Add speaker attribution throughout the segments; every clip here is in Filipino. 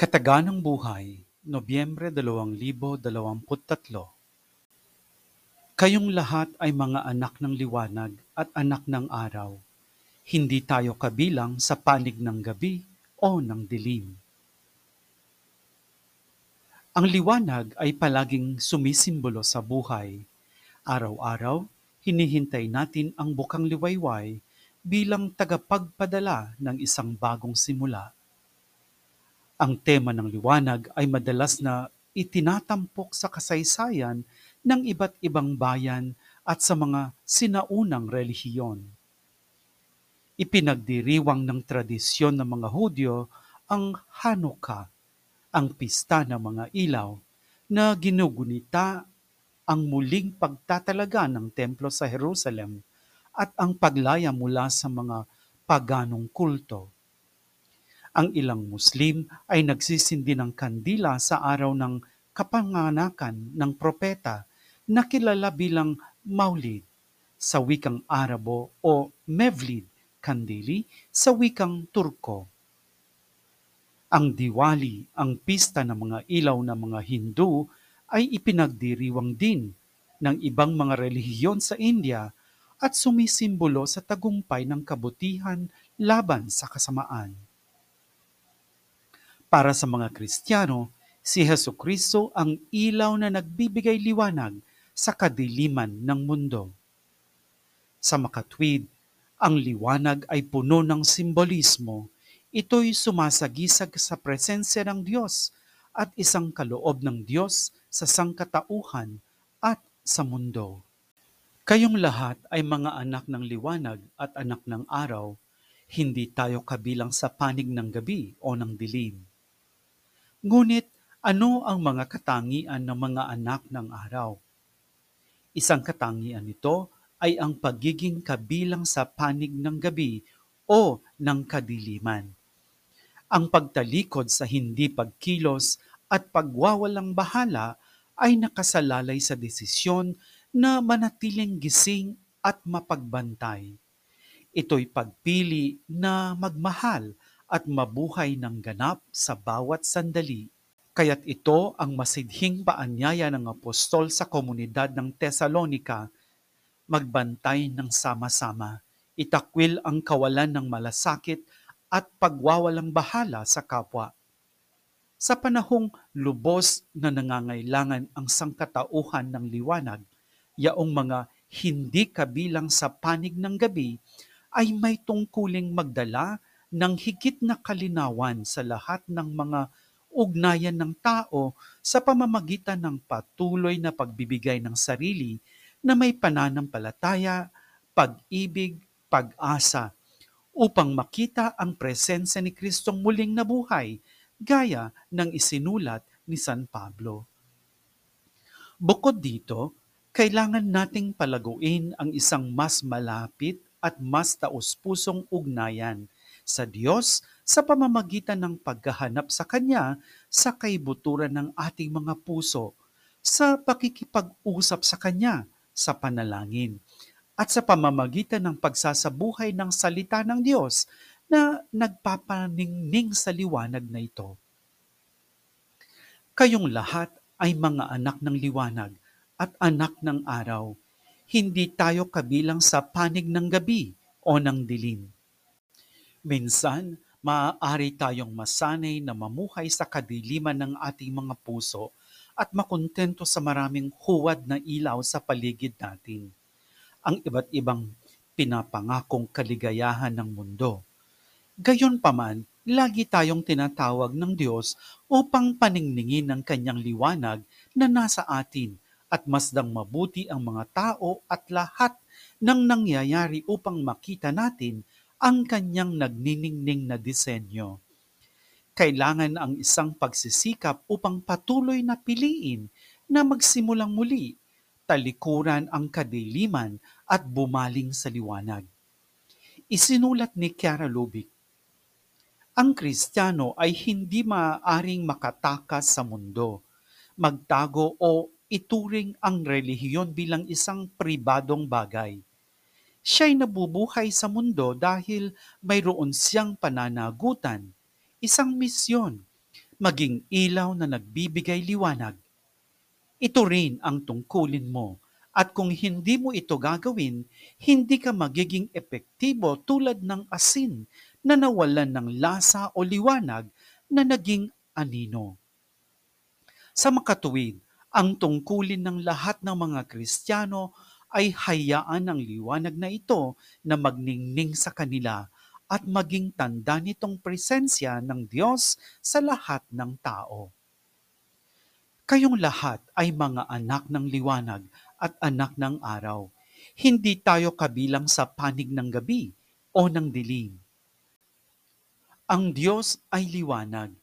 Speaker 1: Kataganang Buhay, Nobyembre 2023 Kayong lahat ay mga anak ng liwanag at anak ng araw. Hindi tayo kabilang sa panig ng gabi o ng dilim. Ang liwanag ay palaging sumisimbolo sa buhay. Araw-araw, hinihintay natin ang bukang liwayway bilang tagapagpadala ng isang bagong simula ang tema ng liwanag ay madalas na itinatampok sa kasaysayan ng iba't ibang bayan at sa mga sinaunang relihiyon. Ipinagdiriwang ng tradisyon ng mga Hudyo ang Hanukkah, ang pista ng mga ilaw, na ginugunita ang muling pagtatalaga ng templo sa Jerusalem at ang paglaya mula sa mga paganong kulto ang ilang Muslim ay nagsisindi ng kandila sa araw ng kapanganakan ng propeta na kilala bilang Maulid sa wikang Arabo o Mevlid Kandili sa wikang Turko. Ang Diwali, ang pista ng mga ilaw ng mga Hindu, ay ipinagdiriwang din ng ibang mga relihiyon sa India at sumisimbolo sa tagumpay ng kabutihan laban sa kasamaan. Para sa mga Kristiyano, si Heso Kristo ang ilaw na nagbibigay liwanag sa kadiliman ng mundo. Sa makatwid, ang liwanag ay puno ng simbolismo. Ito'y sumasagisag sa presensya ng Diyos at isang kaloob ng Diyos sa sangkatauhan at sa mundo. Kayong lahat ay mga anak ng liwanag at anak ng araw, hindi tayo kabilang sa panig ng gabi o ng dilim. Ngunit ano ang mga katangian ng mga anak ng araw? Isang katangian nito ay ang pagiging kabilang sa panig ng gabi o ng kadiliman. Ang pagtalikod sa hindi pagkilos at pagwawalang bahala ay nakasalalay sa desisyon na manatiling gising at mapagbantay. Ito'y pagpili na magmahal at mabuhay ng ganap sa bawat sandali. Kaya't ito ang masidhing paanyaya ng apostol sa komunidad ng Tesalonika, magbantay ng sama-sama, itakwil ang kawalan ng malasakit at pagwawalang bahala sa kapwa. Sa panahong lubos na nangangailangan ang sangkatauhan ng liwanag, yaong mga hindi kabilang sa panig ng gabi ay may tungkuling magdala ng higit na kalinawan sa lahat ng mga ugnayan ng tao sa pamamagitan ng patuloy na pagbibigay ng sarili na may pananampalataya, pag-ibig, pag-asa, upang makita ang presensya ni Kristong muling nabuhay, gaya ng isinulat ni San Pablo. Bukod dito, kailangan nating palaguin ang isang mas malapit at mas taus-pusong ugnayan sa Diyos sa pamamagitan ng paghahanap sa Kanya sa kaibuturan ng ating mga puso, sa pakikipag-usap sa Kanya sa panalangin, at sa pamamagitan ng pagsasabuhay ng salita ng Diyos na nagpapaningning sa liwanag na ito. Kayong lahat ay mga anak ng liwanag at anak ng araw. Hindi tayo kabilang sa panig ng gabi o ng dilim Minsan, maaari tayong masanay na mamuhay sa kadiliman ng ating mga puso at makontento sa maraming huwad na ilaw sa paligid natin. Ang iba't ibang pinapangakong kaligayahan ng mundo. Gayon paman, lagi tayong tinatawag ng Diyos upang paningningin ng kanyang liwanag na nasa atin at masdang mabuti ang mga tao at lahat ng nangyayari upang makita natin ang kanyang nagniningning na disenyo. Kailangan ang isang pagsisikap upang patuloy na piliin na magsimulang muli, talikuran ang kadiliman at bumaling sa liwanag. Isinulat ni Chiara Lubick, ang Kristiyano ay hindi maaaring makatakas sa mundo, magtago o ituring ang relihiyon bilang isang pribadong bagay siya'y nabubuhay sa mundo dahil mayroon siyang pananagutan, isang misyon, maging ilaw na nagbibigay liwanag. Ito rin ang tungkulin mo at kung hindi mo ito gagawin, hindi ka magiging epektibo tulad ng asin na nawalan ng lasa o liwanag na naging anino. Sa makatuwid, ang tungkulin ng lahat ng mga Kristiyano ay hayaan ang liwanag na ito na magningning sa kanila at maging tanda nitong presensya ng Diyos sa lahat ng tao. Kayong lahat ay mga anak ng liwanag at anak ng araw. Hindi tayo kabilang sa panig ng gabi o ng dilim. Ang Diyos ay liwanag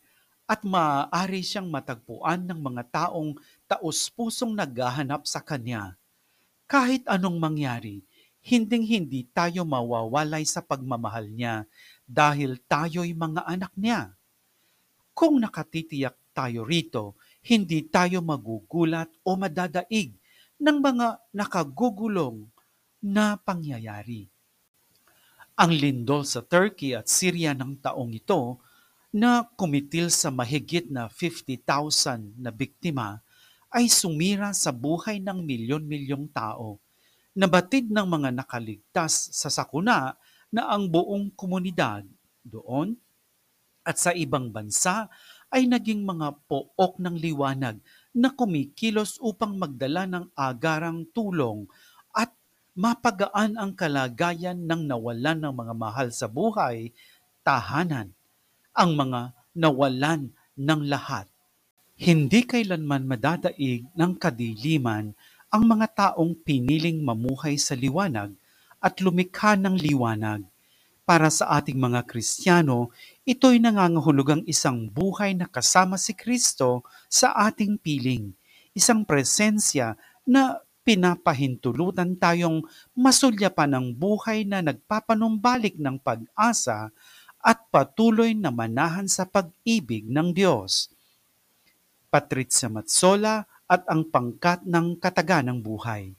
Speaker 1: at maaari siyang matagpuan ng mga taong taos-pusong naghahanap sa Kanya kahit anong mangyari, hinding-hindi tayo mawawalay sa pagmamahal niya dahil tayo'y mga anak niya. Kung nakatitiyak tayo rito, hindi tayo magugulat o madadaig ng mga nakagugulong na pangyayari. Ang lindol sa Turkey at Syria ng taong ito na kumitil sa mahigit na 50,000 na biktima ay sumira sa buhay ng milyon-milyong tao. Nabatid ng mga nakaligtas sa sakuna na ang buong komunidad doon at sa ibang bansa ay naging mga pook ng liwanag na kumikilos upang magdala ng agarang tulong at mapagaan ang kalagayan ng nawalan ng mga mahal sa buhay, tahanan, ang mga nawalan ng lahat hindi kailanman madadaig ng kadiliman ang mga taong piniling mamuhay sa liwanag at lumikha ng liwanag. Para sa ating mga Kristiyano, ito'y nangangahulugang isang buhay na kasama si Kristo sa ating piling, isang presensya na pinapahintulutan tayong masulyapan ng buhay na nagpapanumbalik ng pag-asa at patuloy na manahan sa pag-ibig ng Diyos. Patrizia Matsola at ang pangkat ng kataganang buhay.